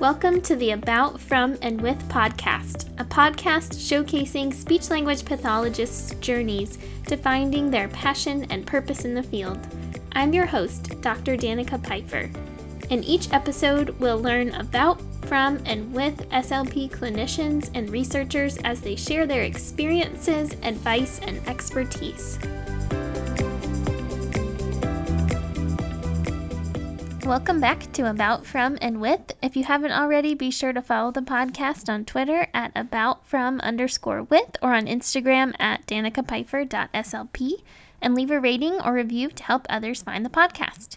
Welcome to the About, From, and With podcast, a podcast showcasing speech language pathologists' journeys to finding their passion and purpose in the field. I'm your host, Dr. Danica Pfeiffer. In each episode, we'll learn about, from, and with SLP clinicians and researchers as they share their experiences, advice, and expertise. Welcome back to About From and With. If you haven't already, be sure to follow the podcast on Twitter at About From underscore With or on Instagram at danicapfeiffer.slp and leave a rating or review to help others find the podcast.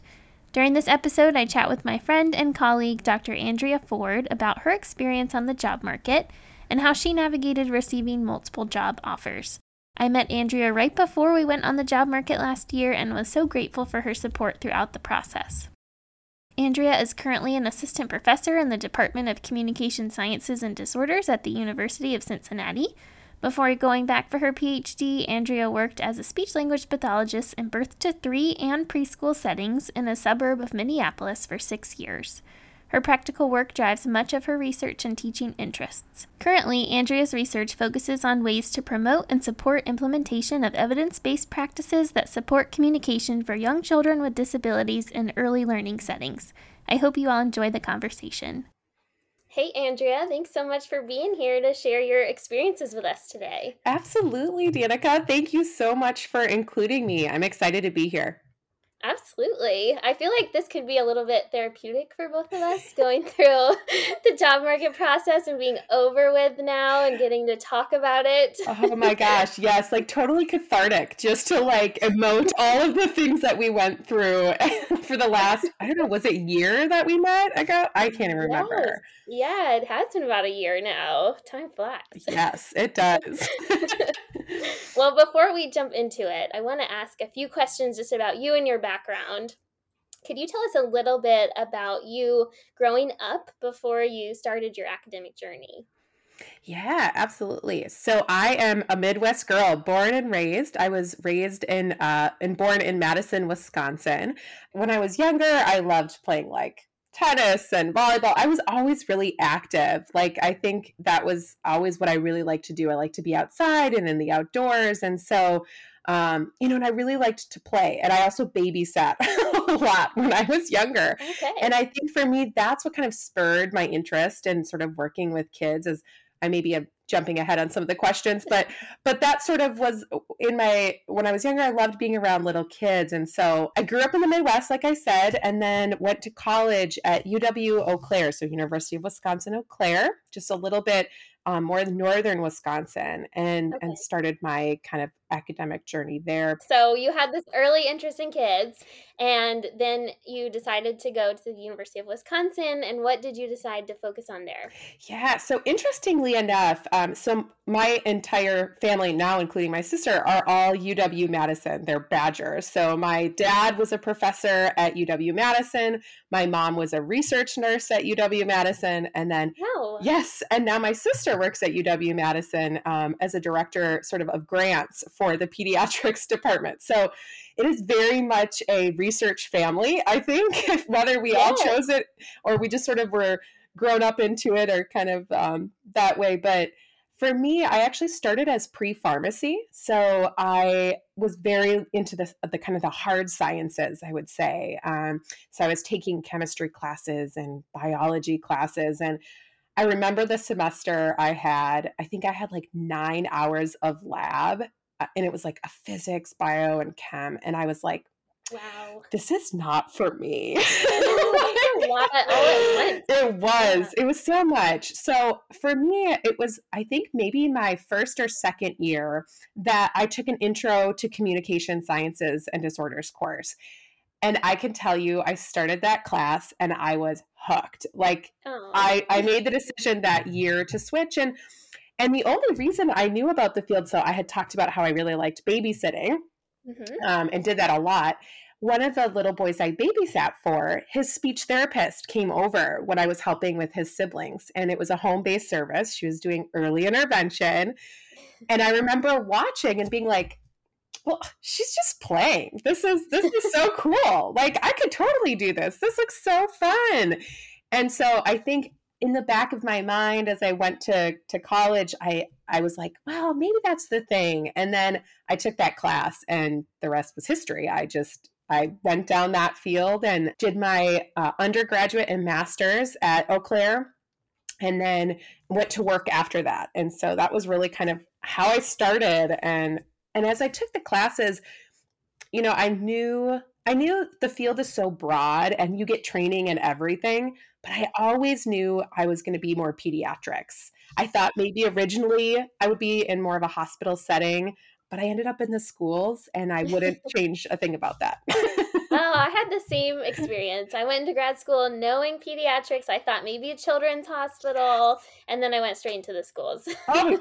During this episode, I chat with my friend and colleague, Dr. Andrea Ford, about her experience on the job market and how she navigated receiving multiple job offers. I met Andrea right before we went on the job market last year and was so grateful for her support throughout the process. Andrea is currently an assistant professor in the Department of Communication Sciences and Disorders at the University of Cincinnati. Before going back for her PhD, Andrea worked as a speech language pathologist in birth to three and preschool settings in a suburb of Minneapolis for six years. Her practical work drives much of her research and teaching interests. Currently, Andrea's research focuses on ways to promote and support implementation of evidence based practices that support communication for young children with disabilities in early learning settings. I hope you all enjoy the conversation. Hey, Andrea, thanks so much for being here to share your experiences with us today. Absolutely, Danica. Thank you so much for including me. I'm excited to be here. Absolutely. I feel like this could be a little bit therapeutic for both of us going through the job market process and being over with now and getting to talk about it. oh my gosh. Yes. Like totally cathartic just to like emote all of the things that we went through for the last, I don't know, was it year that we met ago? I can't even remember. Yes. Yeah. It has been about a year now. Time flies. Yes, it does. well, before we jump into it, I want to ask a few questions just about you and your background. Could you tell us a little bit about you growing up before you started your academic journey? Yeah, absolutely. So I am a Midwest girl, born and raised. I was raised in uh and born in Madison, Wisconsin. When I was younger, I loved playing like tennis and volleyball. I was always really active. Like I think that was always what I really like to do. I like to be outside and in the outdoors. And so um, you know, and I really liked to play. And I also babysat a lot when I was younger. Okay. And I think for me, that's what kind of spurred my interest in sort of working with kids as I maybe am jumping ahead on some of the questions, but but that sort of was in my when I was younger. I loved being around little kids, and so I grew up in the Midwest, like I said, and then went to college at UW Eau Claire, so University of Wisconsin Eau Claire, just a little bit um, more northern Wisconsin, and okay. and started my kind of academic journey there. So you had this early interest in kids, and then you decided to go to the University of Wisconsin. And what did you decide to focus on there? Yeah, so interestingly enough, um, so my entire family, now including my sister, are all UW Madison. They're Badgers. So my dad was a professor at UW Madison. My mom was a research nurse at UW Madison, and then oh. yes, and now my sister works at UW Madison um, as a director, sort of of grants for the pediatrics department. So it is very much a research family, I think, whether we all chose it or we just sort of were grown up into it or kind of um, that way. But for me, I actually started as pre pharmacy. So I was very into the, the kind of the hard sciences, I would say. Um, so I was taking chemistry classes and biology classes. And I remember the semester I had, I think I had like nine hours of lab and it was like a physics, bio, and chem. And I was like, wow, this is not for me. it was. It was so much. So for me, it was, I think, maybe my first or second year that I took an intro to communication sciences and disorders course. And I can tell you, I started that class and I was hooked. Like I, I made the decision that year to switch. And and the only reason I knew about the field, so I had talked about how I really liked babysitting mm-hmm. um, and did that a lot. One of the little boys I babysat for, his speech therapist came over when I was helping with his siblings, and it was a home based service. She was doing early intervention. And I remember watching and being like, well, she's just playing. This is this is so cool. Like I could totally do this. This looks so fun. And so I think in the back of my mind as I went to to college, I I was like, well, maybe that's the thing. And then I took that class and the rest was history. I just I went down that field and did my uh, undergraduate and master's at Eau Claire and then went to work after that. And so that was really kind of how I started and and as I took the classes, you know, I knew I knew the field is so broad and you get training and everything, but I always knew I was going to be more pediatrics. I thought maybe originally I would be in more of a hospital setting, but I ended up in the schools and I wouldn't change a thing about that. oh, I had the same experience. I went into grad school knowing pediatrics. I thought maybe a children's hospital, and then I went straight into the schools. oh,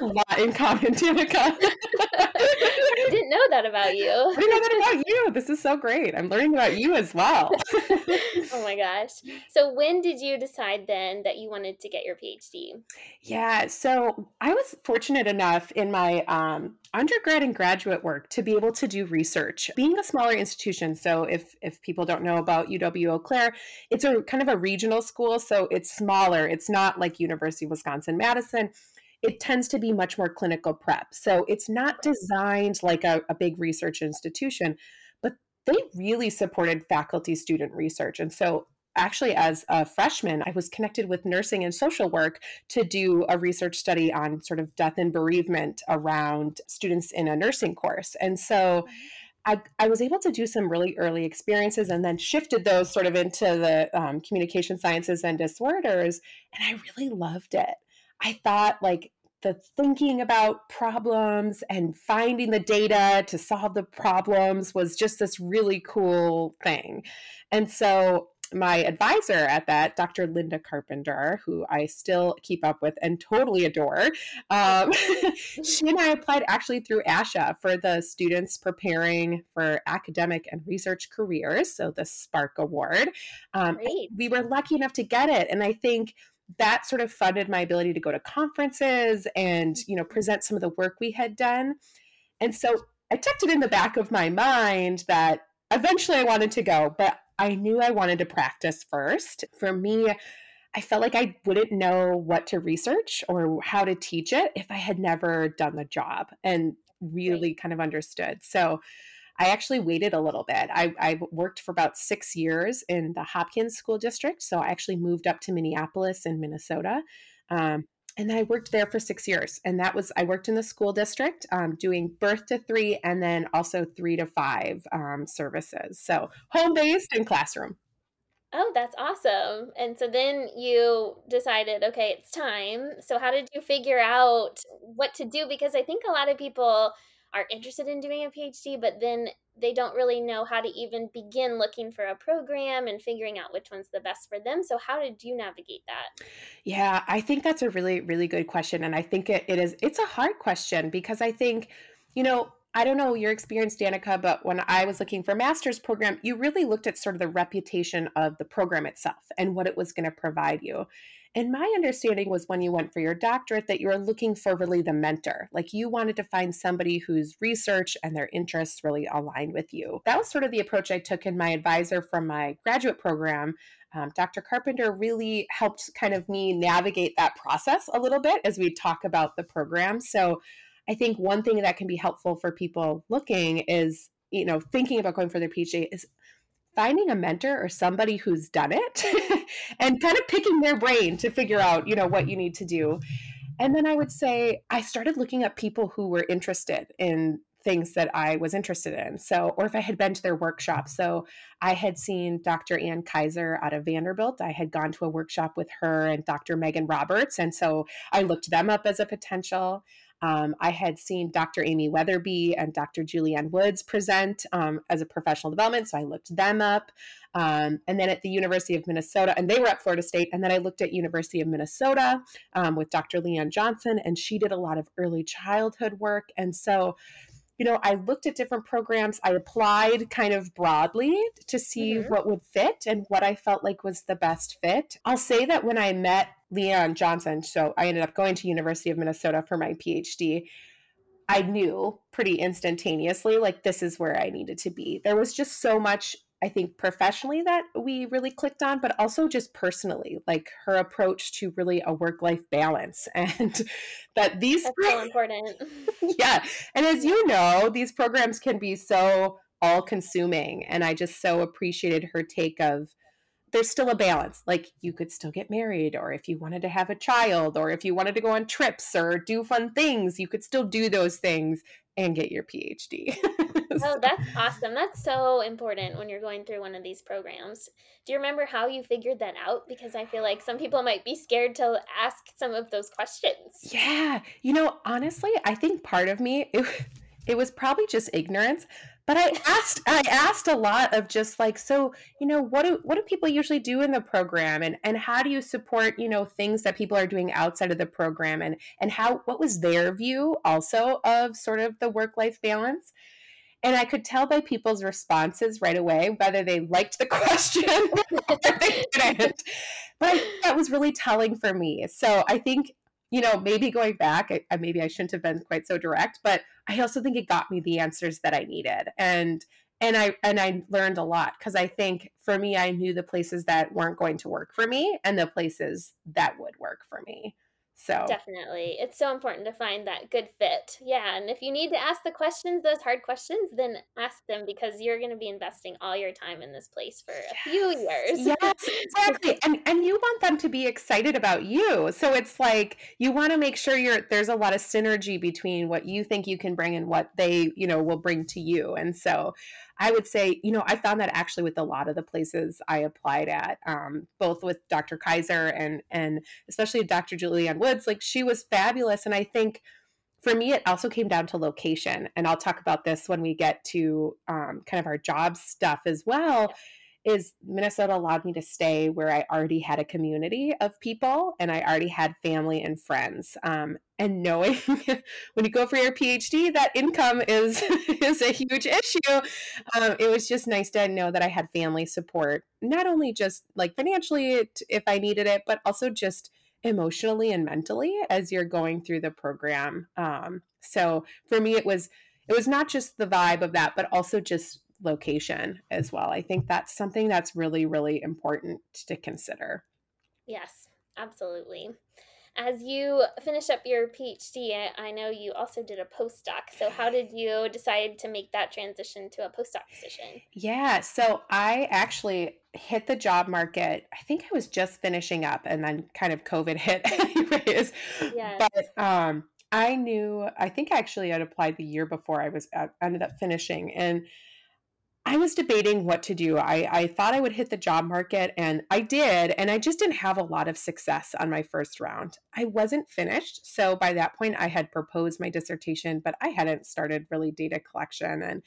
a lot in common, Danica. I didn't know that about you. I didn't know that about you. This is so great. I'm learning about you as well. oh my gosh. So, when did you decide then that you wanted to get your PhD? Yeah, so I was fortunate enough in my um, undergrad and graduate work to be able to do research. Being a smaller institution, so if if people don't know about UW Eau Claire, it's a kind of a regional school, so it's smaller. It's not like University of Wisconsin Madison. It tends to be much more clinical prep. So it's not designed like a, a big research institution, but they really supported faculty student research. And so actually as a freshman i was connected with nursing and social work to do a research study on sort of death and bereavement around students in a nursing course and so mm-hmm. I, I was able to do some really early experiences and then shifted those sort of into the um, communication sciences and disorders and i really loved it i thought like the thinking about problems and finding the data to solve the problems was just this really cool thing. And so my advisor at that, Dr. Linda Carpenter, who I still keep up with and totally adore, um, she and I applied actually through ASHA for the students preparing for academic and research careers, so the SPARC Award. Um, we were lucky enough to get it, and I think that sort of funded my ability to go to conferences and you know present some of the work we had done. And so I tucked it in the back of my mind that eventually I wanted to go, but I knew I wanted to practice first. For me, I felt like I wouldn't know what to research or how to teach it if I had never done the job and really kind of understood. So I actually waited a little bit. I, I, worked for about six years in the Hopkins School District. So I actually moved up to Minneapolis in Minnesota. Um, and I worked there for six years. And that was, I worked in the school district um, doing birth to three and then also three to five um, services. So home based and classroom. Oh, that's awesome. And so then you decided, okay, it's time. So, how did you figure out what to do? Because I think a lot of people are interested in doing a PhD, but then they don't really know how to even begin looking for a program and figuring out which one's the best for them. So, how did you navigate that? Yeah, I think that's a really, really good question. And I think it, it is, it's a hard question because I think, you know, I don't know your experience, Danica, but when I was looking for a master's program, you really looked at sort of the reputation of the program itself and what it was going to provide you. And my understanding was when you went for your doctorate that you were looking for really the mentor. Like you wanted to find somebody whose research and their interests really aligned with you. That was sort of the approach I took in my advisor from my graduate program. Um, Dr. Carpenter really helped kind of me navigate that process a little bit as we talk about the program. So I think one thing that can be helpful for people looking is, you know, thinking about going for their PhD is finding a mentor or somebody who's done it and kind of picking their brain to figure out, you know, what you need to do. And then I would say I started looking up people who were interested in things that I was interested in. So, or if I had been to their workshop. So, I had seen Dr. Ann Kaiser out of Vanderbilt. I had gone to a workshop with her and Dr. Megan Roberts. And so I looked them up as a potential. Um, I had seen Dr. Amy Wetherby and Dr. Juliann Woods present um, as a professional development, so I looked them up. Um, and then at the University of Minnesota, and they were at Florida State. And then I looked at University of Minnesota um, with Dr. LeAnne Johnson, and she did a lot of early childhood work. And so you know, I looked at different programs. I applied kind of broadly to see mm-hmm. what would fit and what I felt like was the best fit. I'll say that when I met LeAnne Johnson, so I ended up going to University of Minnesota for my PhD. I knew pretty instantaneously like this is where I needed to be. There was just so much I think professionally that we really clicked on, but also just personally, like her approach to really a work life balance and that these That's pro- so important. yeah. And as you know, these programs can be so all consuming. And I just so appreciated her take of there's still a balance. Like you could still get married, or if you wanted to have a child, or if you wanted to go on trips or do fun things, you could still do those things and get your PhD. oh, that's awesome. That's so important when you're going through one of these programs. Do you remember how you figured that out? Because I feel like some people might be scared to ask some of those questions. Yeah. You know, honestly, I think part of me, it, it was probably just ignorance but i asked i asked a lot of just like so you know what do what do people usually do in the program and and how do you support you know things that people are doing outside of the program and and how what was their view also of sort of the work life balance and I could tell by people's responses right away whether they liked the question or they didn't. But that was really telling for me. So I think you know, maybe going back, I, maybe I shouldn't have been quite so direct, but I also think it got me the answers that I needed. And and I and I learned a lot because I think for me, I knew the places that weren't going to work for me and the places that would work for me. So definitely, it's so important to find that good fit. Yeah, and if you need to ask the questions, those hard questions, then ask them because you're going to be investing all your time in this place for a few years. Yes, exactly. and and you want them to be excited about you. So it's like you want to make sure you're there's a lot of synergy between what you think you can bring and what they, you know, will bring to you. And so I would say, you know, I found that actually with a lot of the places I applied at, um, both with Dr. Kaiser and and especially Dr. Juliann Woods, like she was fabulous. And I think for me, it also came down to location. And I'll talk about this when we get to um, kind of our job stuff as well is Minnesota allowed me to stay where I already had a community of people and I already had family and friends. Um, and knowing when you go for your PhD, that income is is a huge issue. Um, it was just nice to know that I had family support, not only just like financially if I needed it, but also just emotionally and mentally as you're going through the program. Um, so for me, it was it was not just the vibe of that, but also just location as well. I think that's something that's really, really important to consider. Yes, absolutely. As you finish up your PhD, I know you also did a postdoc. So, how did you decide to make that transition to a postdoc position? Yeah, so I actually hit the job market. I think I was just finishing up, and then kind of COVID hit, anyways. Yes. But um, I knew. I think actually I'd applied the year before I was uh, ended up finishing, and I was debating what to do. I, I thought I would hit the job market and I did. And I just didn't have a lot of success on my first round. I wasn't finished. So by that point, I had proposed my dissertation, but I hadn't started really data collection. And,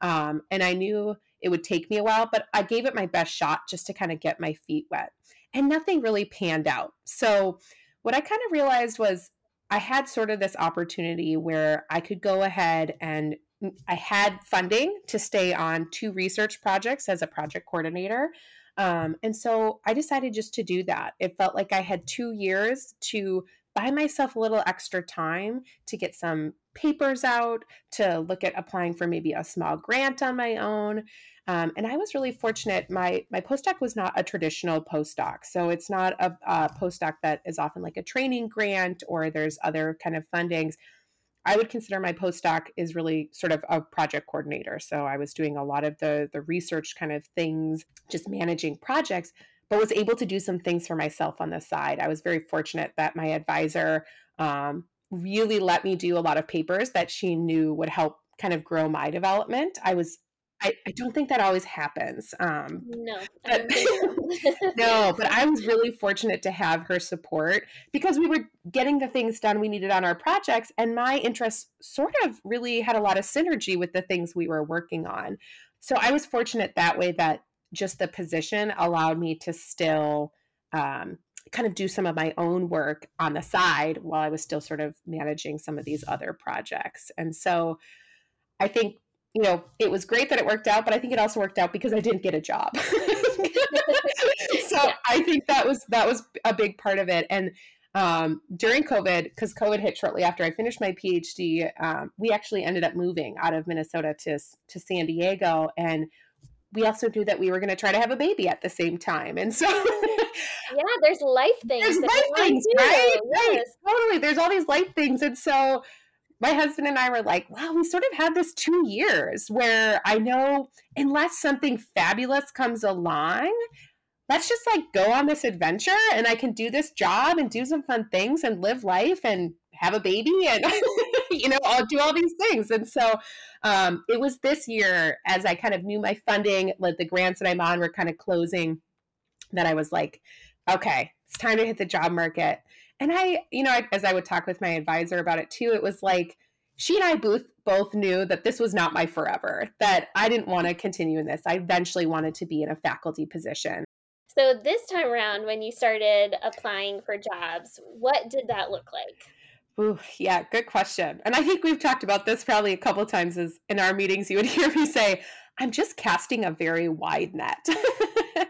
um, and I knew it would take me a while, but I gave it my best shot just to kind of get my feet wet. And nothing really panned out. So what I kind of realized was I had sort of this opportunity where I could go ahead and I had funding to stay on two research projects as a project coordinator. Um, and so I decided just to do that. It felt like I had two years to buy myself a little extra time to get some papers out, to look at applying for maybe a small grant on my own. Um, and I was really fortunate. My my postdoc was not a traditional postdoc, so it's not a, a postdoc that is often like a training grant or there's other kind of fundings. I would consider my postdoc is really sort of a project coordinator. So I was doing a lot of the the research kind of things, just managing projects, but was able to do some things for myself on the side. I was very fortunate that my advisor um, really let me do a lot of papers that she knew would help kind of grow my development. I was I, I don't think that always happens. Um, no, but, no, but I was really fortunate to have her support because we were getting the things done we needed on our projects, and my interests sort of really had a lot of synergy with the things we were working on. So I was fortunate that way that just the position allowed me to still um, kind of do some of my own work on the side while I was still sort of managing some of these other projects. And so I think you know, it was great that it worked out, but I think it also worked out because I didn't get a job. so yeah. I think that was that was a big part of it. And um, during COVID, because COVID hit shortly after I finished my PhD, um, we actually ended up moving out of Minnesota to to San Diego, and we also knew that we were going to try to have a baby at the same time. And so Yeah, there's life things. There's life things, right? Yes. Right. Totally. There's all these life things. And so my husband and I were like, wow, we sort of had this two years where I know unless something fabulous comes along, let's just like go on this adventure and I can do this job and do some fun things and live life and have a baby and you know I'll do all these things. And so um, it was this year as I kind of knew my funding like the grants that I'm on were kind of closing that I was like okay it's time to hit the job market and I you know I, as I would talk with my advisor about it too it was like she and I both both knew that this was not my forever that I didn't want to continue in this I eventually wanted to be in a faculty position so this time around, when you started applying for jobs, what did that look like? Ooh, yeah, good question. And I think we've talked about this probably a couple times as in our meetings. You would hear me say, "I'm just casting a very wide net,"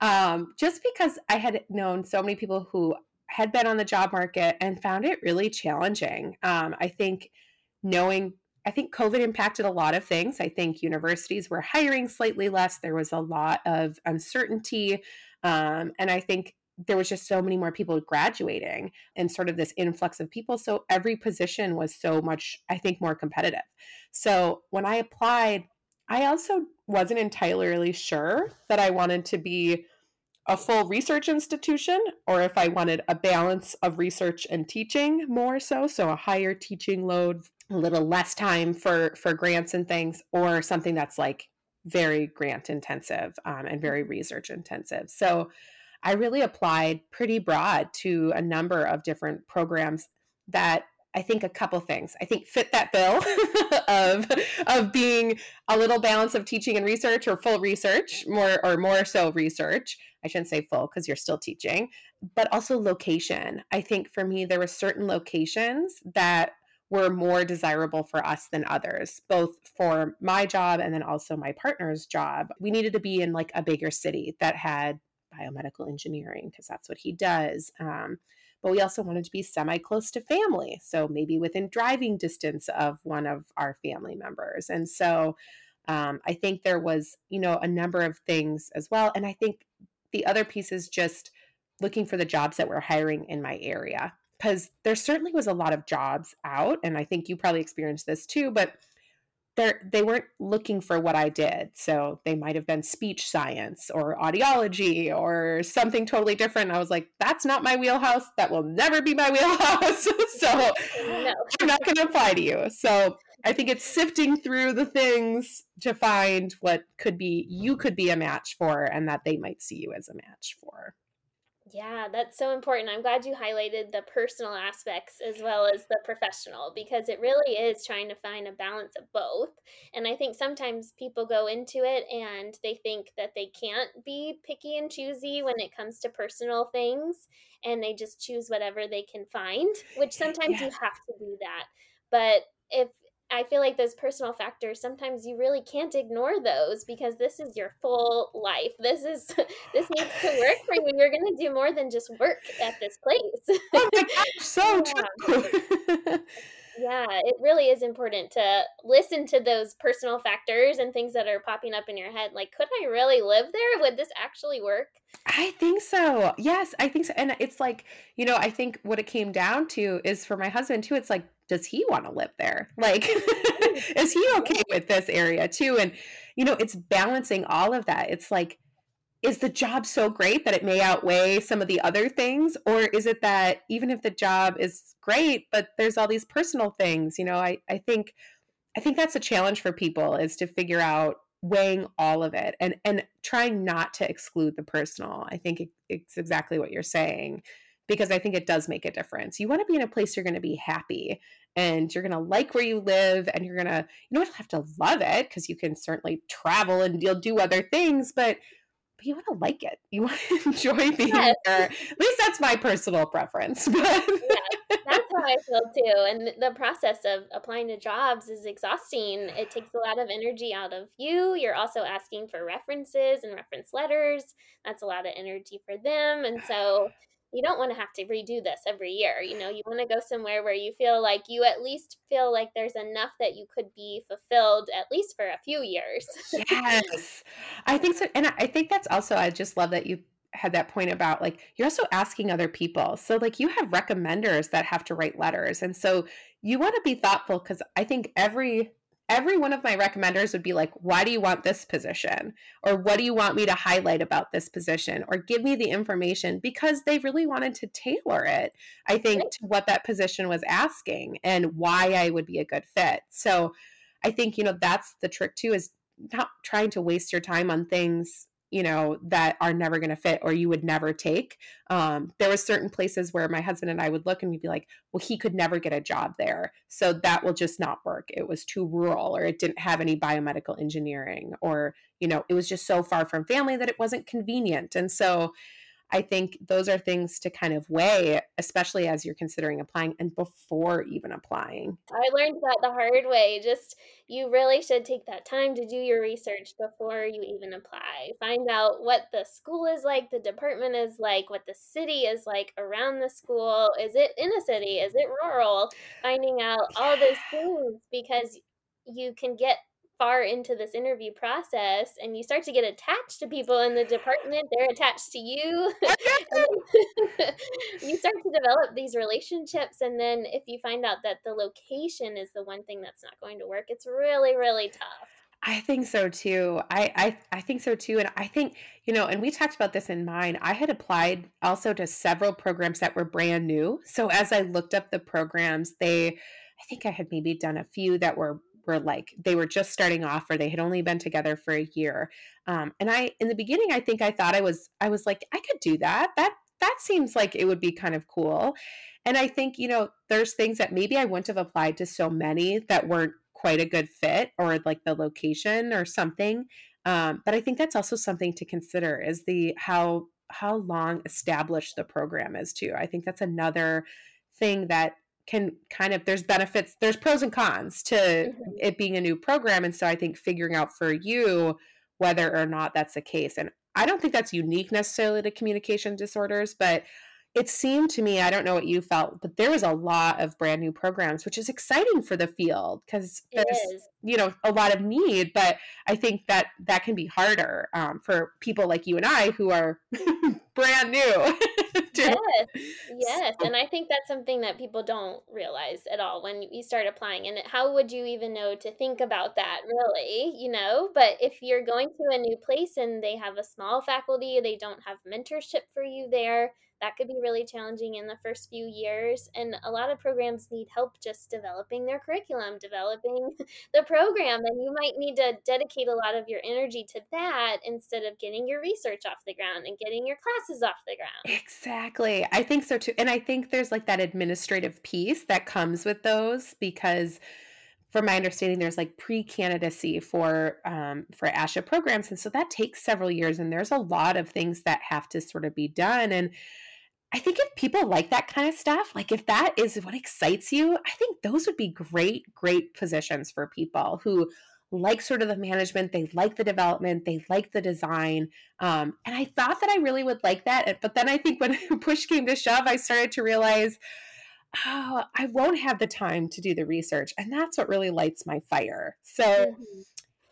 um, just because I had known so many people who had been on the job market and found it really challenging. Um, I think knowing I think COVID impacted a lot of things. I think universities were hiring slightly less. There was a lot of uncertainty. Um, and I think there was just so many more people graduating and sort of this influx of people. So every position was so much, I think, more competitive. So when I applied, I also wasn't entirely sure that I wanted to be a full research institution or if I wanted a balance of research and teaching more so, so a higher teaching load a little less time for for grants and things or something that's like very grant intensive um, and very research intensive. So i really applied pretty broad to a number of different programs that i think a couple things i think fit that bill of of being a little balance of teaching and research or full research more or more so research i shouldn't say full because you're still teaching but also location i think for me there were certain locations that were more desirable for us than others, both for my job and then also my partner's job. We needed to be in like a bigger city that had biomedical engineering because that's what he does. Um, but we also wanted to be semi close to family. So maybe within driving distance of one of our family members. And so um, I think there was, you know, a number of things as well. And I think the other piece is just looking for the jobs that we're hiring in my area because there certainly was a lot of jobs out and i think you probably experienced this too but they're, they weren't looking for what I did. So they might have been speech science or audiology or something totally different. I was like, that's not my wheelhouse. That will never be my wheelhouse. so no. I'm not going to apply to you. So I think it's sifting through the things to find what could be, you could be a match for and that they might see you as a match for. Yeah, that's so important. I'm glad you highlighted the personal aspects as well as the professional because it really is trying to find a balance of both. And I think sometimes people go into it and they think that they can't be picky and choosy when it comes to personal things and they just choose whatever they can find, which sometimes yeah. you have to do that. But if I feel like those personal factors sometimes you really can't ignore those because this is your full life. This is this needs to work for you. You're going to do more than just work at this place. oh my gosh, so true. yeah, it really is important to listen to those personal factors and things that are popping up in your head. Like, could I really live there? Would this actually work? I think so. Yes, I think so. And it's like, you know, I think what it came down to is for my husband too, it's like does he want to live there? Like, is he okay with this area too? And, you know, it's balancing all of that. It's like, is the job so great that it may outweigh some of the other things? Or is it that even if the job is great, but there's all these personal things, you know, I, I think, I think that's a challenge for people is to figure out weighing all of it and, and trying not to exclude the personal. I think it, it's exactly what you're saying because I think it does make a difference. You want to be in a place you're going to be happy and you're going to like where you live and you're going to, you don't have to love it because you can certainly travel and you'll do other things, but but you want to like it. You want to enjoy being yes. there. At least that's my personal preference. But yeah, that's how I feel too. And the process of applying to jobs is exhausting. It takes a lot of energy out of you. You're also asking for references and reference letters. That's a lot of energy for them. And so you don't want to have to redo this every year. You know, you want to go somewhere where you feel like you at least feel like there's enough that you could be fulfilled at least for a few years. yes. I think so. And I think that's also, I just love that you had that point about like you're also asking other people. So like you have recommenders that have to write letters. And so you want to be thoughtful because I think every every one of my recommenders would be like, why do you want this position? Or what do you want me to highlight about this position? Or give me the information because they really wanted to tailor it, I think, to what that position was asking and why I would be a good fit. So I think, you know, that's the trick too is not trying to waste your time on things you know that are never going to fit or you would never take. Um, there was certain places where my husband and i would look and we'd be like well he could never get a job there. So that will just not work. It was too rural or it didn't have any biomedical engineering or you know it was just so far from family that it wasn't convenient. And so I think those are things to kind of weigh, especially as you're considering applying and before even applying. I learned that the hard way. Just you really should take that time to do your research before you even apply. Find out what the school is like, the department is like, what the city is like around the school. Is it in a city? Is it rural? Finding out all those things because you can get far into this interview process and you start to get attached to people in the department they're attached to you you start to develop these relationships and then if you find out that the location is the one thing that's not going to work it's really really tough I think so too. I, I I think so too. And I think, you know, and we talked about this in mine. I had applied also to several programs that were brand new. So as I looked up the programs, they I think I had maybe done a few that were were like they were just starting off or they had only been together for a year um, and i in the beginning i think i thought i was i was like i could do that. That that seems like it would be kind of cool. And i think you know there's things that maybe i wouldn't have applied to so many that weren't quite a good fit or like the location or something um, but i think that's also something to consider is the how how long established the program is too. I think that's another thing that can kind of there's benefits there's pros and cons to mm-hmm. it being a new program. And so i think figuring out for you whether or not that's the case. And i don't think that's unique necessarily to communication disorders but it seemed to me i don't know what you felt but there was a lot of brand new programs which is exciting for the field because there's you know a lot of need but i think that that can be harder um, for people like you and i who are brand new yes yes and i think that's something that people don't realize at all when you start applying and how would you even know to think about that really you know? But if you're going to a new place and they have a small faculty they don't have mentorship for you there that could be really challenging in the first few years. And a lot of programs need help just developing their curriculum, developing the program. And you might need to dedicate a lot of your energy to that instead of getting your research off the ground and getting your classes off the ground. Exactly. I think so too. And I think there's like that administrative piece that comes with those because from my understanding, there's like pre-candidacy for um, for ASHA programs, and so that takes several years. And there's a lot of things that have to sort of be done. And I think if people like that kind of stuff, like if that is what excites you, I think those would be great, great positions for people who like sort of the management, they like the development, they like the design. Um, and I thought that I really would like that. But then I think when push came to shove, I started to realize, oh, I won't have the time to do the research. And that's what really lights my fire. So mm-hmm.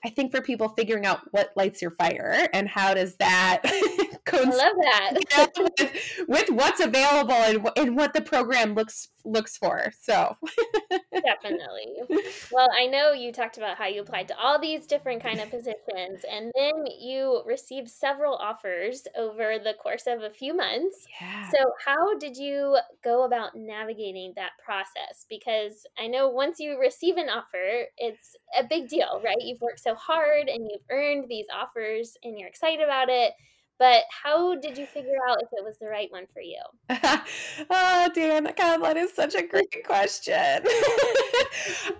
I think for people figuring out what lights your fire and how does that I love that with, with, what's available and, and what the program looks looks for. So definitely. Well, I know you talked about how you applied to all these different kind of positions, and then you received several offers over the course of a few months. Yeah. So how did you go about navigating that process? Because I know once you receive an offer, it's a big deal, right? You've worked so hard and you've earned these offers, and you're excited about it but how did you figure out if it was the right one for you? oh, Dan, God, that is such a great question.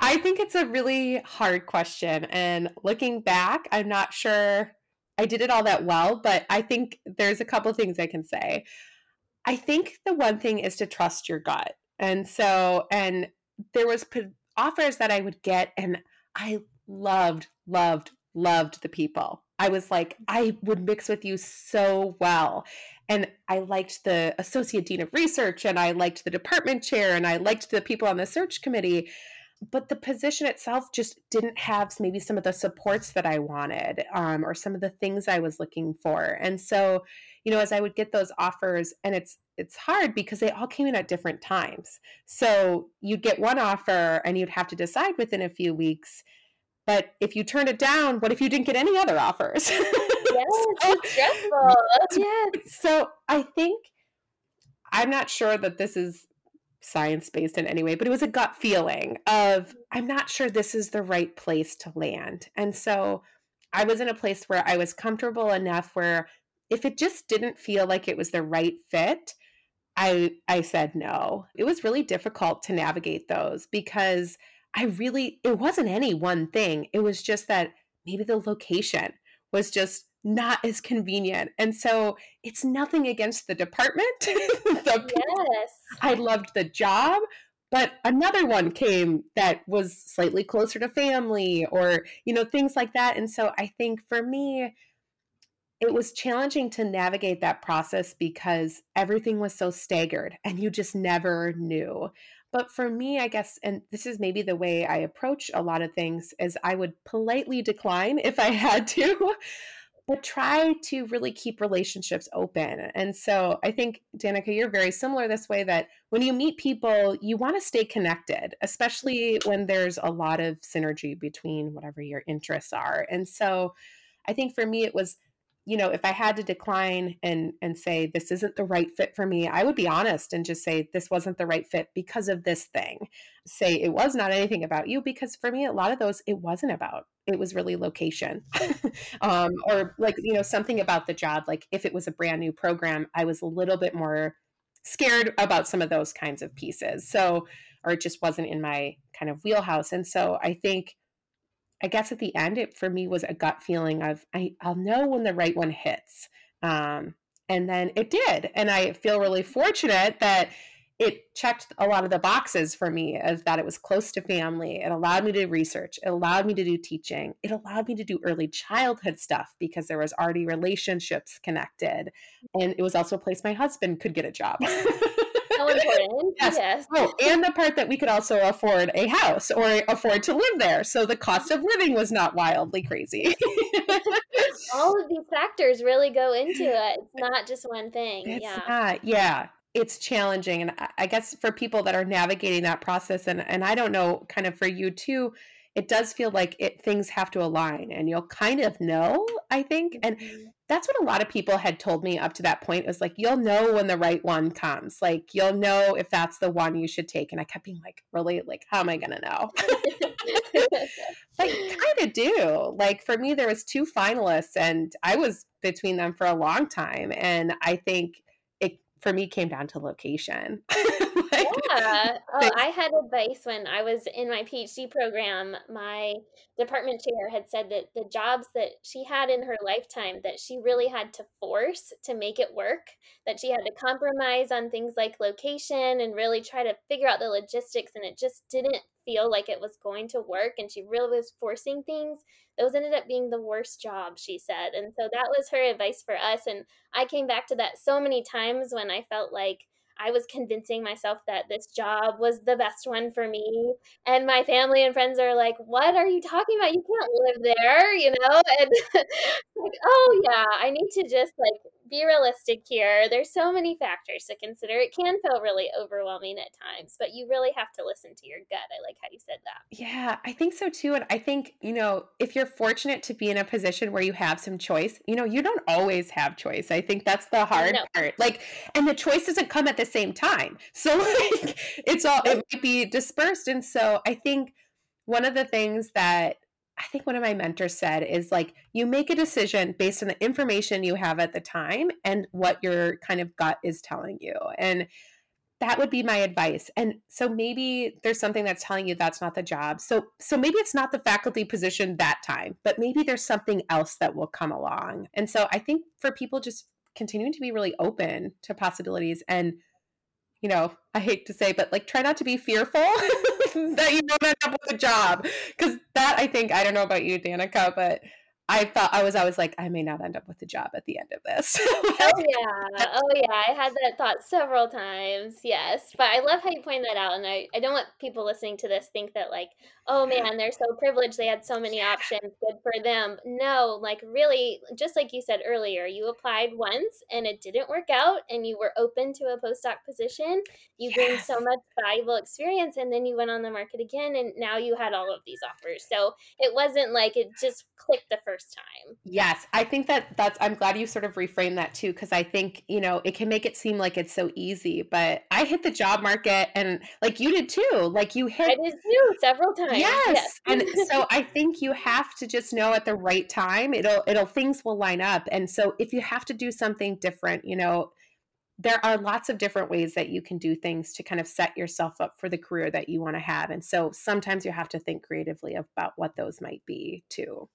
I think it's a really hard question. And looking back, I'm not sure I did it all that well, but I think there's a couple things I can say. I think the one thing is to trust your gut. And so, and there was offers that I would get, and I loved, loved, loved the people I was like, I would mix with you so well. and I liked the associate dean of research and I liked the department chair and I liked the people on the search committee but the position itself just didn't have maybe some of the supports that I wanted um, or some of the things I was looking for. And so, you know, as I would get those offers, and it's it's hard because they all came in at different times. So you'd get one offer and you'd have to decide within a few weeks. But if you turned it down, what if you didn't get any other offers? Yes, so, stressful. Yes. So I think I'm not sure that this is science based in any way, but it was a gut feeling of I'm not sure this is the right place to land. And so I was in a place where I was comfortable enough where if it just didn't feel like it was the right fit, I I said no. It was really difficult to navigate those because I really it wasn't any one thing. It was just that maybe the location was just not as convenient. And so it's nothing against the department. the yes. I loved the job, but another one came that was slightly closer to family or, you know, things like that. And so I think for me, it was challenging to navigate that process because everything was so staggered and you just never knew. But for me, I guess, and this is maybe the way I approach a lot of things, is I would politely decline if I had to but try to really keep relationships open. And so I think, Danica, you're very similar this way that when you meet people, you want to stay connected, especially when there's a lot of synergy between whatever your interests are. And so I think for me, it was you know if i had to decline and and say this isn't the right fit for me i would be honest and just say this wasn't the right fit because of this thing. Say it was not anything about you because for me a lot of those it wasn't about it was really location. Um, or like you know something about the job like if it was a brand new program i was a little bit more scared about some of those kinds of pieces. So or it just wasn't in my kind of wheelhouse. And so i think I guess at the end, it for me was a gut feeling of I, I'll know when the right one hits. Um, and then it did. And I feel really fortunate that it checked a lot of the boxes for me as that it was close to family. It allowed me to research. It allowed me to do teaching. It allowed me to do early childhood stuff because there was already relationships connected. And it was also a place my husband could get a job. so important. Yes. yes. Oh, and the part that we could also afford a house or afford to live there. So the cost of living was not wildly crazy. All of these factors really go into it. It's not just one thing. It's yeah. Not, yeah. It's challenging. And I guess for people that are navigating that process, and, and I don't know, kind of for you too, it does feel like it things have to align and you'll kind of know i think and mm-hmm. That's what a lot of people had told me up to that point was like you'll know when the right one comes. Like you'll know if that's the one you should take. And i kept being like really? Like how am i going to know? Like kind of do. Like for me there was two finalists and i was between them for a long time and i think for me came down to location yeah. Oh, I had advice when I was in my PhD program. My department chair had said that the jobs that she had in her lifetime that she really had to force to make it work, that she had to compromise on things like location and really try to figure out the logistics and it just didn't feel like it was going to work and she really was forcing things. Those ended up being the worst jobs, she said. And so that was her advice for us and I came back to that so many times when I felt like I was convincing myself that this job was the best one for me. And my family and friends are like, What are you talking about? You can't live there, you know? And like, oh yeah, I need to just like be realistic here. There's so many factors to consider. It can feel really overwhelming at times, but you really have to listen to your gut. I like how you said that. Yeah, I think so too. And I think, you know, if you're fortunate to be in a position where you have some choice, you know, you don't always have choice. I think that's the hard no. part. Like, and the choice doesn't come at the same time. So like it's all it might be dispersed. And so I think one of the things that I think one of my mentors said is like you make a decision based on the information you have at the time and what your kind of gut is telling you. And that would be my advice. And so maybe there's something that's telling you that's not the job. So so maybe it's not the faculty position that time, but maybe there's something else that will come along. And so I think for people just continuing to be really open to possibilities and you know, I hate to say, but like try not to be fearful that you don't end up with a job. Because that I think, I don't know about you, Danica, but I thought I was always like, I may not end up with a job at the end of this. oh yeah, oh yeah. I had that thought several times. Yes, but I love how you point that out, and I I don't want people listening to this think that like, oh man, they're so privileged, they had so many options, good for them. No, like really, just like you said earlier, you applied once and it didn't work out, and you were open to a postdoc position. You yes. gained so much valuable experience, and then you went on the market again, and now you had all of these offers. So it wasn't like it just clicked the first time. Yes, I think that that's I'm glad you sort of reframed that too because I think, you know, it can make it seem like it's so easy, but I hit the job market and like you did too. Like you hit I did too several times. Yes. yes. and so I think you have to just know at the right time it'll it'll things will line up. And so if you have to do something different, you know, there are lots of different ways that you can do things to kind of set yourself up for the career that you want to have. And so sometimes you have to think creatively about what those might be too.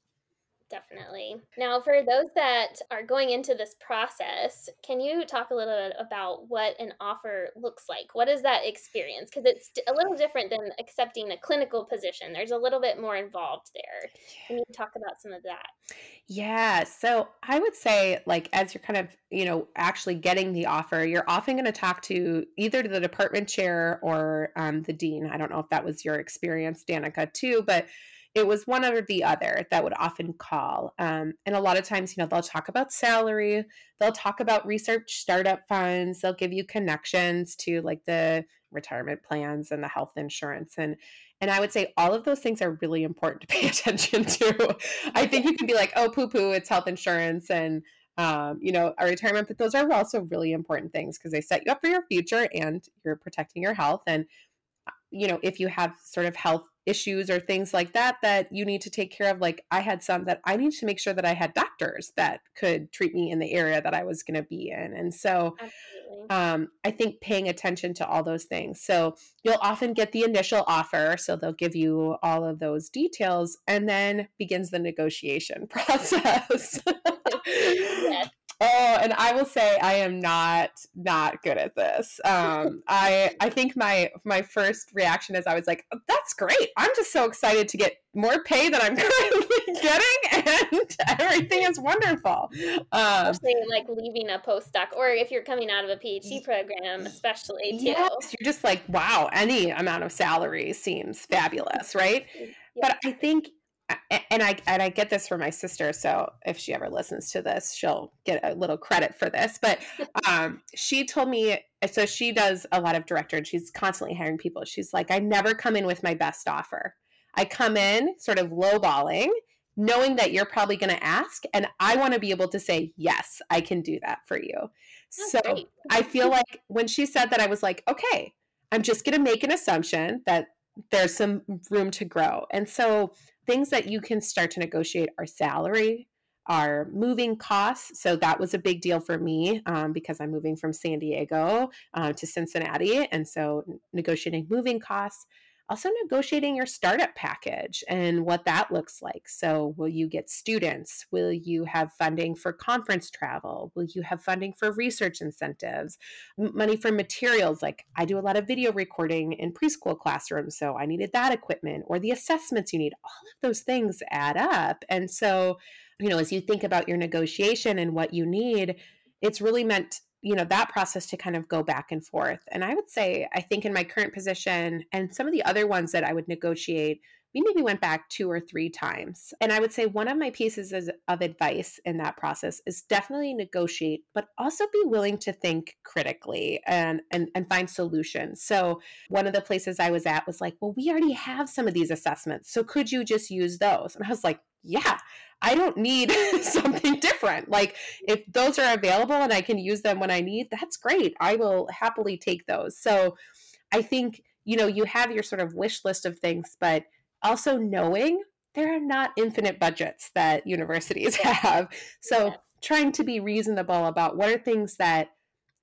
Definitely. Now, for those that are going into this process, can you talk a little bit about what an offer looks like? What is that experience? Because it's a little different than accepting a clinical position. There's a little bit more involved there. Can you talk about some of that? Yeah. So I would say, like, as you're kind of, you know, actually getting the offer, you're often going to talk to either the department chair or um, the dean. I don't know if that was your experience, Danica, too, but it was one or the other that would often call. Um, and a lot of times, you know, they'll talk about salary, they'll talk about research startup funds, they'll give you connections to like the retirement plans and the health insurance. And and I would say all of those things are really important to pay attention to. I think you can be like, oh, poo poo, it's health insurance and um, you know, a retirement, but those are also really important things because they set you up for your future and you're protecting your health. And, uh, you know, if you have sort of health issues or things like that that you need to take care of. Like i had some that i needed to make sure that i had doctors that could treat me in the area that i was going to be in. And so um, i think paying attention to all those things. So you'll often get the initial offer so they'll give you all of those details and then begins the negotiation process. Yes. Oh, and I will say I am not not good at this. Um, I I think my my first reaction is I was like, oh, "That's great! I'm just so excited to get more pay than I'm currently getting, and everything is wonderful." Um, especially like leaving a postdoc, or if you're coming out of a PhD program, especially too. Yes, you're just like, "Wow! Any amount of salary seems fabulous, right?" But I think and I and I get this from my sister, so if she ever listens to this, she'll get a little credit for this. But um, she told me so she does a lot of director, and she's constantly hiring people. She's like, I never come in with my best offer. I come in sort of lowballing, knowing that you're probably going to ask, and I want to be able to say yes, I can do that for you. That's so great. I feel like when she said that, I was like, okay, I'm just going to make an assumption that there's some room to grow, and so things that you can start to negotiate are salary, are moving costs. So that was a big deal for me um, because I'm moving from San Diego uh, to Cincinnati. And so negotiating moving costs, also negotiating your startup package and what that looks like. So, will you get students? Will you have funding for conference travel? Will you have funding for research incentives? Money for materials? Like, I do a lot of video recording in preschool classrooms, so I needed that equipment or the assessments you need. All of those things add up. And so, you know, as you think about your negotiation and what you need, it's really meant you know that process to kind of go back and forth. And i would say i think in my current position and some of the other ones that i would negotiate we maybe went back two or three times. And i would say one of my pieces of advice in that process is definitely negotiate but also be willing to think critically and and, and find solutions. So one of the places i was at was like well we already have some of these assessments so could you just use those? And i was like yeah I don't need something different. Like if those are available and I can use them when I need, that's great. I will happily take those. So I think, you know, you have your sort of wish list of things, but also knowing there are not infinite budgets that universities have. So trying to be reasonable about what are things that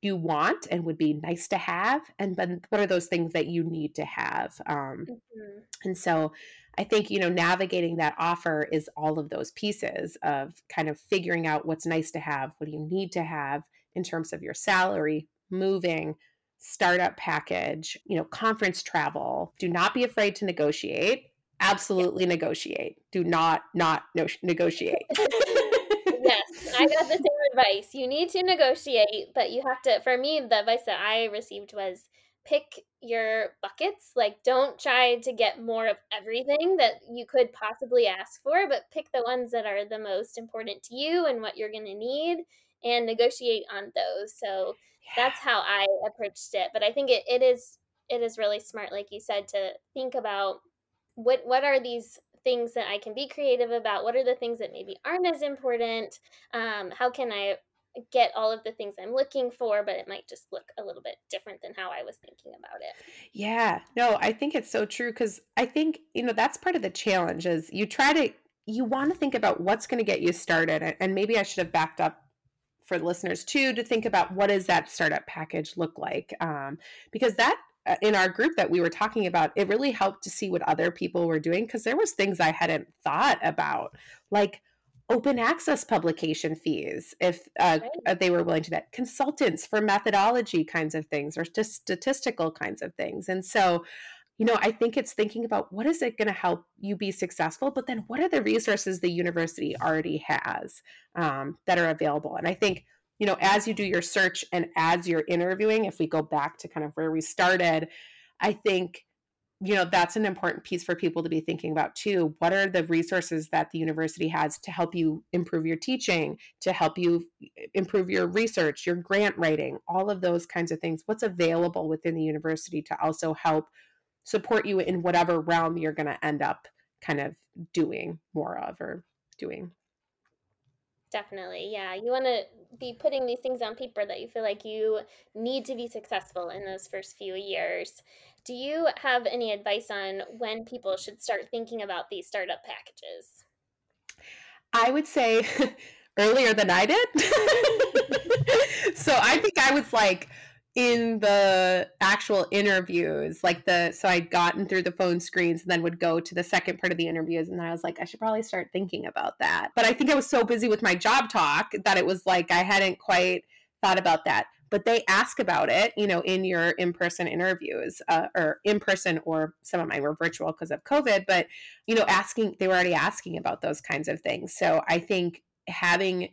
you want and would be nice to have and then what are those things that you need to have um, mm-hmm. and so I think, you know, navigating that offer is all of those pieces of kind of figuring out what's nice to have, what do you need to have in terms of your salary, moving, startup package, you know, conference travel. Do not be afraid to negotiate. absolutely yeah. negotiate. Do not not no- negotiate. yes, I got the same advice. You need to negotiate, but you have to. For me, the advice that I received was pick your buckets. Like, don't try to get more of everything that you could possibly ask for, but pick the ones that are the most important to you and what you're going to need and negotiate on those. So yeah. that's how I approached it. But I think it, it is it is really smart, like you said, to think about what what are these things that I can be creative about? What are the things that maybe aren't as important? Um, how can I get all of the things I'm looking for, but it might just look a little bit different than how I was thinking about it. Yeah, no, I think it's so true because I think, you know, that's part of the challenge is you try to, you want to think about what's going to get you started. And maybe I should have backed up for listeners too to think about what does that startup package look like um, because that uh, in our group that we were talking about it really helped to see what other people were doing because there was things i hadn't thought about like open access publication fees if uh, right. Uh, they were willing to that consultants for methodology kinds of things or just statistical kinds of things. And so you know i think it's thinking about what is it going to help you be successful but then what are the resources the university already has um, that are available? And i think you know as you do your search and as you're interviewing if we go back to kind of where we started i think you know that's an important piece for people to be thinking about too. What are the resources that the university has to help you improve your teaching to help you eh, improve your research your grant writing all of those kinds of things? What's available within the university to also help support you in whatever realm you're going to end up kind of doing more of or doing Definitely. Yeah. You want to be putting these things on paper that you feel like you need to be successful in those first few years. Do you have any advice on when people should start thinking about these startup packages? I would say earlier than I did. so I think I was like, in the actual interviews like the so i'd gotten through the phone screens and then would go to the second part of the interviews and i was like i should probably start thinking about that. But i think i was so busy with my job talk that it was like i hadn't quite thought about that. But they ask about it you know in your in-person interviews uh, or in person or some of mine were virtual because of covid but you know asking they were already asking about those kinds of things. So i think having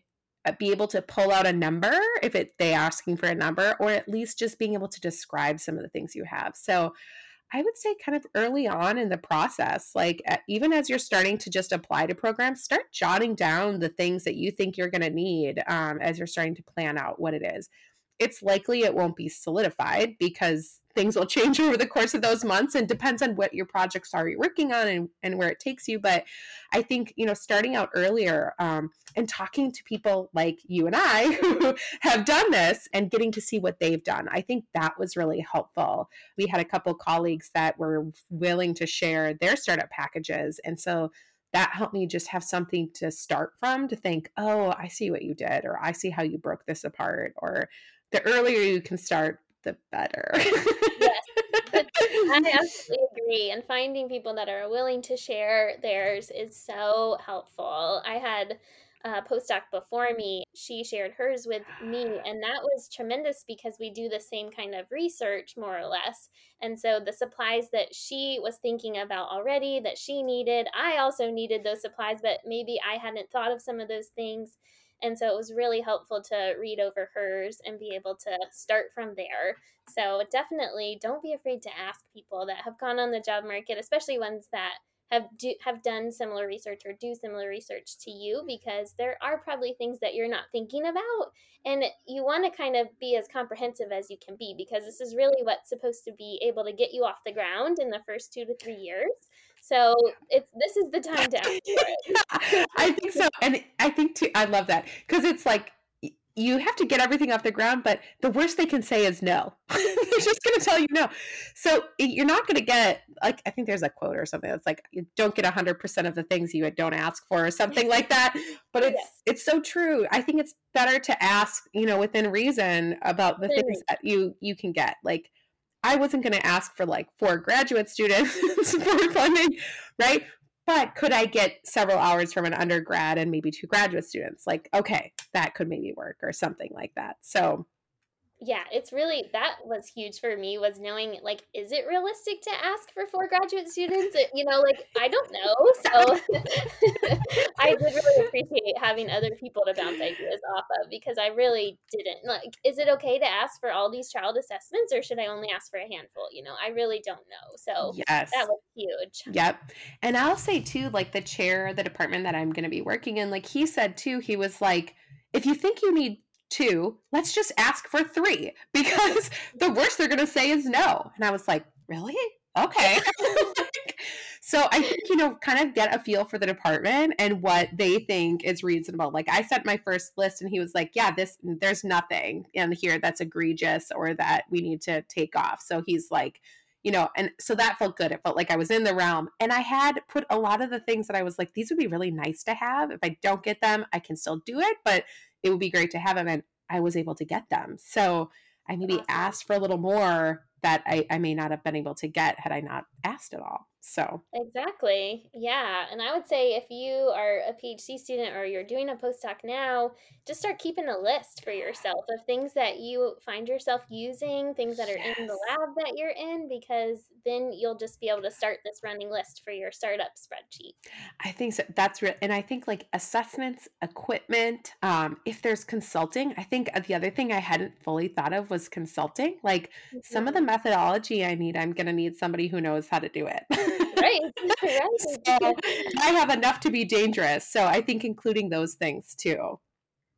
be able to pull out a number if it they asking for a number or at least just being able to describe some of the things you have. So i would say kind of early on in the process like even as you're starting to just apply to programs start jotting down the things that you think you're going to need um, as you're starting to plan out what it is it's likely it won't be solidified because things will change over the course of those months and depends on what your projects are you're working on and, and where it takes you but i think you know starting out earlier um, and talking to people like you and i who have done this and getting to see what they've done i think that was really helpful. We had a couple colleagues that were willing to share their startup packages and so that helped me just have something to start from to think oh i see what you did or i see how you broke this apart or the earlier you can start the better. yes, I absolutely agree. And finding people that are willing to share theirs is so helpful. I had a postdoc before me, she shared hers with me, ah. and that was tremendous because we do the same kind of research, more or less. And so the supplies that she was thinking about already that she needed, I also needed those supplies, but maybe I hadn't thought of some of those things. And so it was really helpful to read over hers and be able to start from there. So definitely don't be afraid to ask people that have gone on the job market, especially ones that have do, have done similar research or do similar research to you because there are probably things that you're not thinking about and you want to kind of be as comprehensive as you can be because this is really what's supposed to be able to get you off the ground in the first 2 to 3 years so it's this is the time to ask. I think so, and I think too. I love that because it's like you have to get everything off the ground, but the worst they can say is no. They're just going to tell you no. So you're not going to get like I think there's a quote or something that's like you don't get 100% of the things you don't ask for or something like that. But it's yes. it's so true. I think it's better to ask, you know, within reason about the things that you you can get. Like I wasn't going to ask for like four graduate students for funding, right? But could I get several hours from an undergrad and maybe two graduate students? Like, okay, that could maybe work or something like that. So yeah it's really that was huge for me was knowing like is it realistic to ask for four graduate students? You know like i don't know so i did really appreciate having other people to bounce ideas off of because i really didn't like is it okay to ask for all these child assessments or should i only ask for a handful? You know i really don't know so yes. that was huge. Yep and i'll say too like the chair the department that i'm going to be working in like he said too he was like if you think you need two, let's just ask for three because the worst they're going to say is no. And I was like, really? Okay. so I think, you know, kind of get a feel for the department and what they think is reasonable. Like I sent my first list and he was like, yeah, this, there's nothing in here that's egregious or that we need to take off. So he's like, you know, and so that felt good. It felt like I was in the realm. And I had put a lot of the things that I was like, these would be really nice to have. If I don't get them, I can still do it. But it would be great to have them. And I was able to get them. So I maybe awesome. asked for a little more that I, I may not have been able to get had I not asked at all. So, exactly. Yeah. And I would say if you are a PhD student or you're doing a postdoc now, just start keeping a list for yourself of things that you find yourself using, things that are yes. in the lab that you're in, because then you'll just be able to start this running list for your startup spreadsheet. I think so. That's real. And I think like assessments, equipment, um, if there's consulting, I think the other thing I hadn't fully thought of was consulting. Like mm-hmm. some of the mm-hmm. methodology I need, I'm going to need somebody who knows how to do it. right. right. So I have enough to be dangerous. So I think including those things too.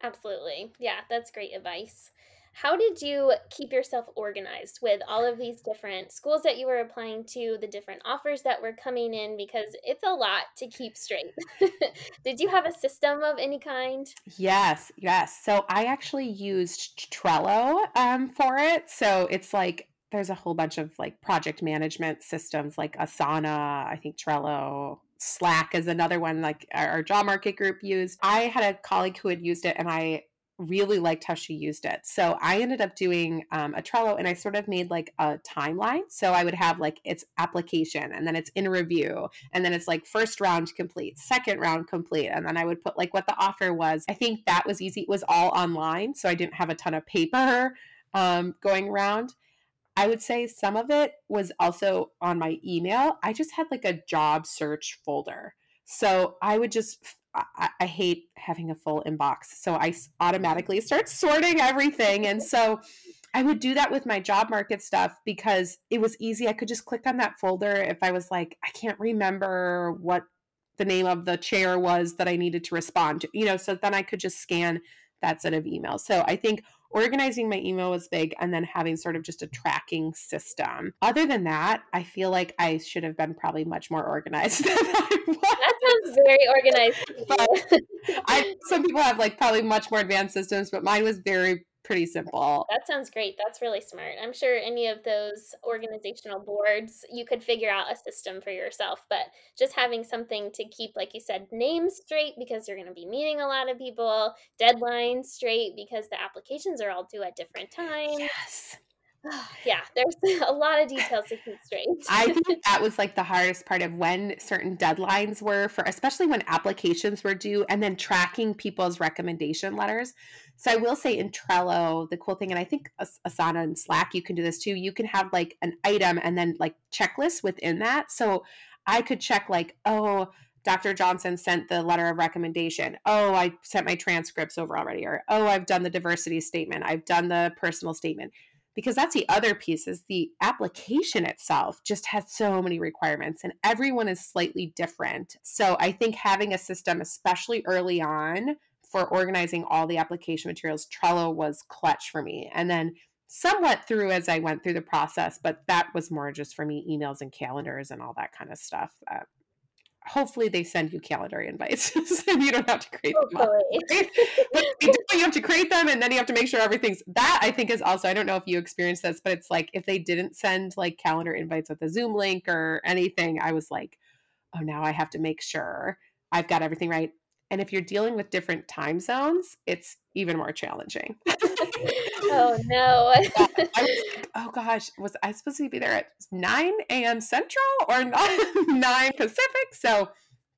Absolutely. Yeah, that's great advice. How did you keep yourself organized with all of these different schools that you were applying to, the different offers that were coming in? Because it's a lot to keep straight. did you have a system of any kind? Yes, yes. So I actually used Trello um, for it. So it's like there's a whole bunch of like project management systems like Asana, I think Trello, Slack is another one like our, job market group used. I had a colleague who had used it and I really liked how she used it. So I ended up doing um, a Trello and I sort of made like a timeline. So I would have like its application and then it's in review and then it's like first round complete, second round complete. And then I would put like what the offer was. I think that was easy. It was all online. So I didn't have a ton of paper um, going around. I would say some of it was also on my email. I just had like a job search folder. So I would just, I, I, hate having a full inbox. So I automatically start sorting everything. And so I would do that with my job market stuff because it was easy. I could just click on that folder if I was like, I can't remember what the name of the chair was that I needed to respond to, you know, so then I could just scan that set of emails. So I think organizing my email was big and then having sort of just a tracking system. Other than that, I feel like I should have been probably much more organized than I was. That sounds very organized. but I some people have like probably much more advanced systems, but mine was very pretty simple. That sounds great. That's really smart. I'm sure any of those organizational boards, you could figure out a system for yourself, but just having something to keep, like you said, names straight because you're going to be meeting a lot of people, deadlines straight because the applications are all due at different times. Yes. yeah, there's a lot of details to keep straight. I think that was like the hardest part of when certain deadlines were for, especially when applications were due, and then tracking people's recommendation letters. So I will say in Trello, the cool thing, and I think Asana and Slack, you can do this too. You can have like an item and then like checklists within that. So I could check like, oh, Dr. Johnson sent the letter of recommendation. Oh, I sent my transcripts over already. Or, oh, I've done the diversity statement. I've done the personal statement. Because that's the other piece is the application itself just has so many requirements and everyone is slightly different. So I think having a system, especially early on, for organizing all the application materials, Trello was clutch for me. And then somewhat through as I went through the process, but that was more just for me emails and calendars and all that kind of stuff. Uh, hopefully they send you calendar invites and you don't have to create them all, right? but you have to create them and then you have to make sure everything's that i think is also i don't know if you experienced this but it's like if they didn't send like calendar invites with a zoom link or anything i was like oh now i have to make sure i've got everything right and if you're dealing with different time zones, it's even more challenging. oh no. like, oh gosh, was I supposed to be there at 9 a.m. Central or 9 Pacific? So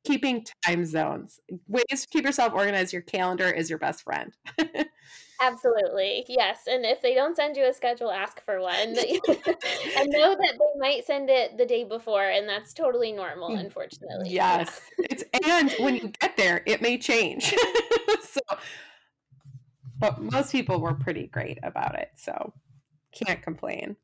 keeping time zones. Ways to keep yourself organized. Your calendar is your best friend. Absolutely. Yes. And if they don't send you a schedule, ask for one. and know that they might send it the day before, and that's totally normal, mm, unfortunately. Yes. Yeah. it's and when you get there, it may change. so but most people were pretty great about it. So can't complain.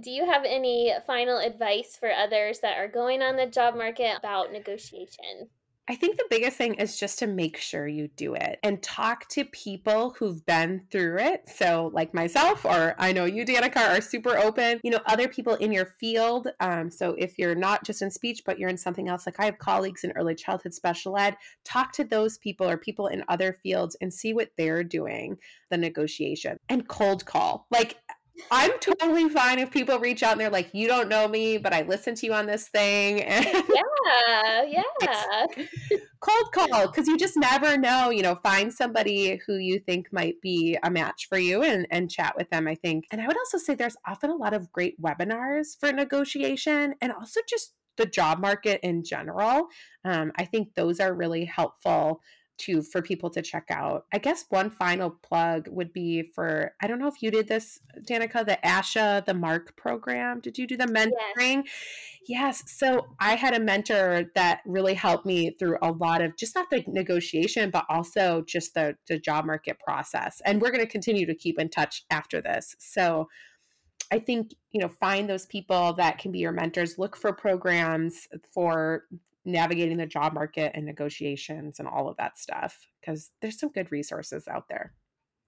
Do you have any final advice for others that are going on the job market about negotiation? I think the biggest thing is just to make sure you do it and talk to people who've been through it. So, like myself, or I know you, Danica, are super open. You know, other people in your field. Um, so, if you're not just in speech, but you're in something else, like I have colleagues in early childhood special ed, talk to those people or people in other fields and see what they're doing, the negotiation and cold call. Like, I'm totally fine if people reach out and they're like, "You don't know me, but I listened to you on this thing." And yeah, yeah. Cold call because you just never know. You know, find somebody who you think might be a match for you and and chat with them. I think, and I would also say there's often a lot of great webinars for negotiation and also just the job market in general. Um, I think those are really helpful to for people to check out. I guess one final plug would be for I don't know if you did this, Danica, the ASHA, the MARC program. Did you do the mentoring? Yes. yes. So I had a mentor that really helped me through a lot of just not the negotiation, but also just the, the job market process. And we're going to continue to keep in touch after this. So I think, you know, find those people that can be your mentors. Look for programs for navigating the job market and negotiations and all of that stuff because there's some good resources out there.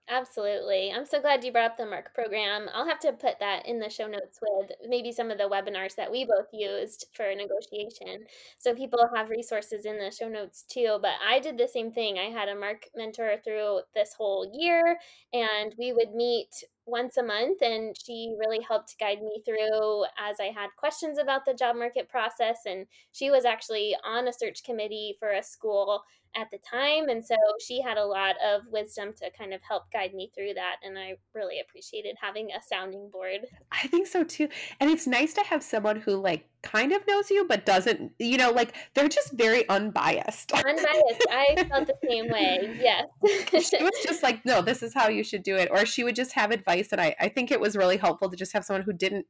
Absolutely. I'm so glad you brought up the MARC program. I'll have to put that in the show notes with maybe some of the webinars that we both used for negotiation. So people have resources in the show notes too. But I did the same thing. I had a MARC mentor through this whole year, and we would meet once a month and she really helped guide me through as I had questions about the job market process and she was actually on a search committee for a school at the time and so she had a lot of wisdom to kind of help guide me through that and I really appreciated having a sounding board. I think so too. And it's nice to have someone who like kind of knows you but doesn't, you know, like they're just very unbiased. Unbiased. I felt the same way. Yes. she was just like, "No, this is how you should do it." Or she would just have advice. And I, I think it was really helpful to just have someone who didn't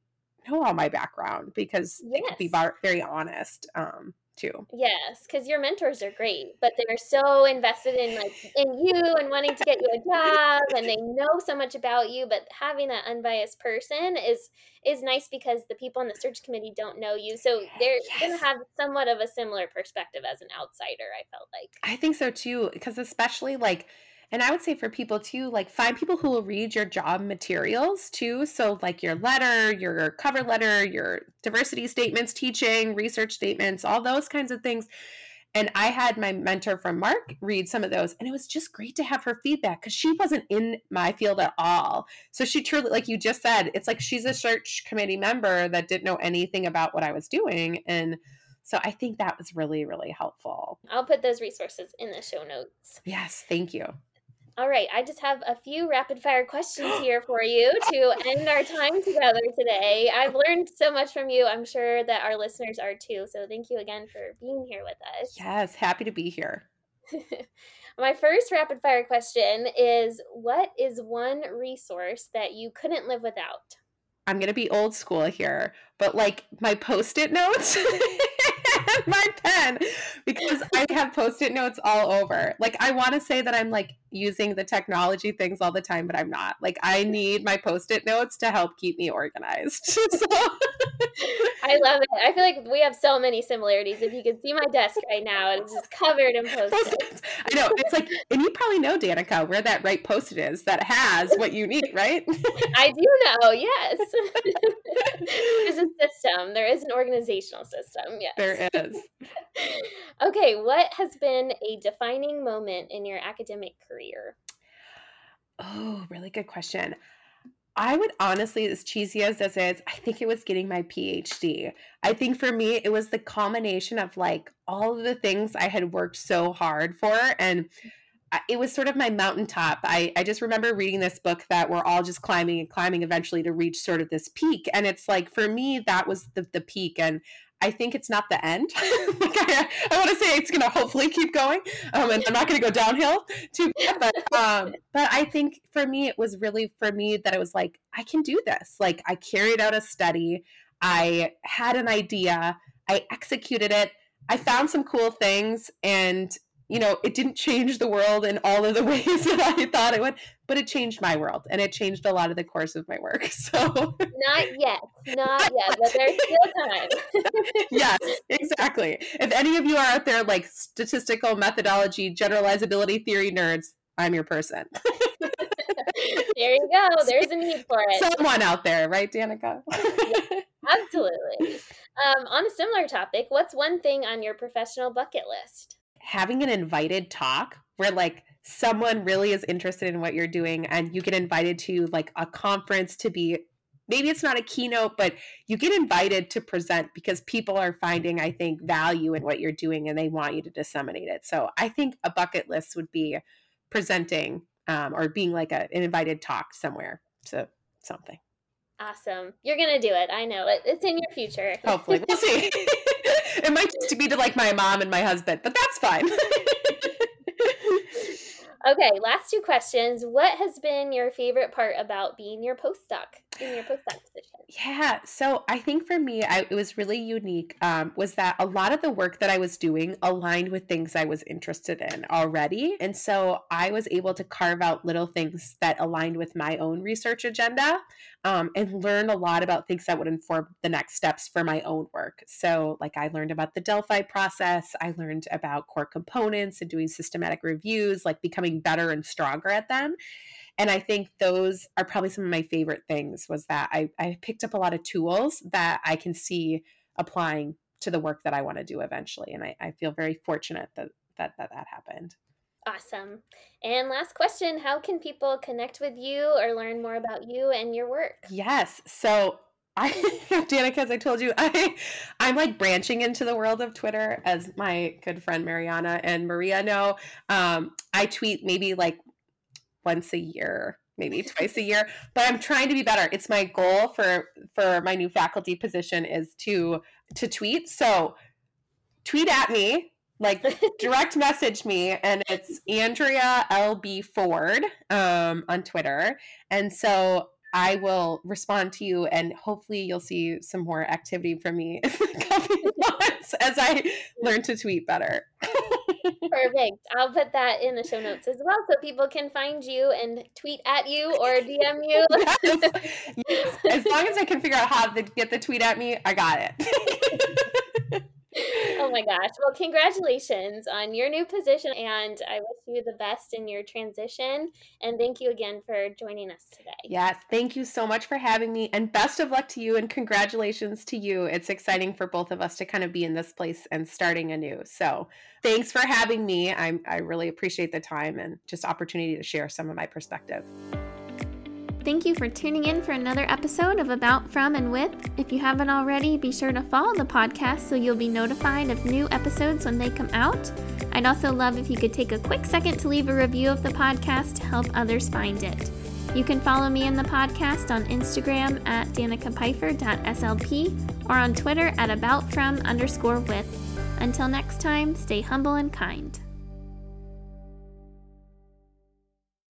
know all my background because yes. they could be bar- very honest. Um, too. Yes, because your mentors are great, but they're so invested in like in you and wanting to get you a job, and they know so much about you. But having that unbiased person is is nice because the people on the search committee don't know you, so they're yes. going to have somewhat of a similar perspective as an outsider. I felt like. I think so too, because especially like and I would say for people too, like find people who will read your job materials too. So, like your letter, your cover letter, your diversity statements, teaching, research statements, all those kinds of things. And I had my mentor from MARC read some of those, and it was just great to have her feedback because she wasn't in my field at all. So she truly, like you just said, it's like she's a search committee member that didn't know anything about what I was doing. And so I think that was really, really helpful. I'll put those resources in the show notes. Yes, thank you. All right, I just have a few rapid fire questions here for you to end our time together today. I've learned so much from you. I'm sure that our listeners are too. So thank you again for being here with us. Yes, happy to be here. My first rapid fire question is What is one resource that you couldn't live without? I'm going to be old school here, but like my post it notes. my pen because I have post-it notes all over. Like I want to say that I'm like using the technology things all the time, but I'm not. Like I need my post-it notes to help keep me organized. so I love it. I feel like we have so many similarities. If you could see my desk right now, it's just covered in post-its. I know. It's like and you probably know, Danica, where that right post-it is that has what you need, right? I do know, yes. There's a system. There is an organizational system, yes. There is. okay, what has been a defining moment in your academic career? Oh, really good question. I would honestly, as cheesy as this is, I think it was getting my PhD. I think for me, it was the culmination of like all of the things I had worked so hard for. And it was sort of my mountaintop. I, I just remember reading this book that we're all just climbing and climbing eventually to reach sort of this peak. And it's like, for me, that was the, the peak. And I think it's not the end. like I, I want to say it's going to hopefully keep going, um, and I'm not going to go downhill too. Bad, but um, but I think for me, it was really for me that it was like I can do this. Like I carried out a study, I had an idea, I executed it, I found some cool things, and you know, it didn't change the world in all of the ways that I thought it would, but it changed my world and it changed a lot of the course of my work. So not yet, not yet, but there's still time. yes, exactly. If any of you are out there like statistical methodology, generalizability theory nerds, I'm your person. there you go. There's a need for it. Someone out there, right, Danica? yeah, absolutely. Um, on a similar topic, what's one thing on your professional bucket list? Having an invited talk where like someone really is interested in what you're doing and you get invited to like a conference to be maybe it's not a keynote but you get invited to present because people are finding i think value in what you're doing and they want you to disseminate it. So i think a bucket list would be presenting um, or being like a, an invited talk somewhere to something. Awesome. You're gonna do it. I know it. it's in your future. Hopefully. We'll see it might just be to like my mom and my husband, but that's fine. okay, last two questions. What has been your favorite part about being your postdoc in your position? Yeah, so I think for me, I, it was really unique. Um, was that a lot of the work that I was doing aligned with things I was interested in already, and so I was able to carve out little things that aligned with my own research agenda um, and learn a lot about things that would inform the next steps for my own work. So, like, I learned about the Delphi process, I learned about core components and doing systematic reviews, like becoming better and stronger at them. And I think those are probably some of my favorite things was that I, I picked up a lot of tools that I can see applying to the work that I want to do eventually. And I, I feel very fortunate that that, that that happened. Awesome. And last question How can people connect with you or learn more about you and your work? Yes. So, I, Danica, as I told you, I, I'm like branching into the world of Twitter, as my good friend Mariana and Maria know. Um, I tweet maybe like once a year, maybe twice a year, but I'm trying to be better. It's my goal for for my new faculty position is to to tweet. So, tweet at me like direct message me and it's andrea lb ford um, on twitter and so i will respond to you and hopefully you'll see some more activity from me in the coming months as i learn to tweet better Perfect. I'll put that in the show notes as well so people can find you and tweet at you or DM you. yes. Yes. As long as I can figure out how to get the tweet at me, I got it oh my gosh. Well, congratulations on your new position, and I wish you the best in your transition. And thank you again for joining us today. Yes, thank you so much for having me, and best of luck to you, and congratulations to you. It's exciting for both of us to kind of be in this place and starting anew. So, thanks for having me. I I really appreciate the time and just opportunity to share some of my perspective. Thank you for tuning in for another episode of About From and With. If you haven't already, be sure to follow the podcast so you'll be notified of new episodes when they come out. I'd also love if you could take a quick second to leave a review of the podcast to help others find it. You can follow me in the podcast on Instagram at danicapfeiffer.slp or on Twitter at aboutfrom underscore with. Until next time, stay humble and kind.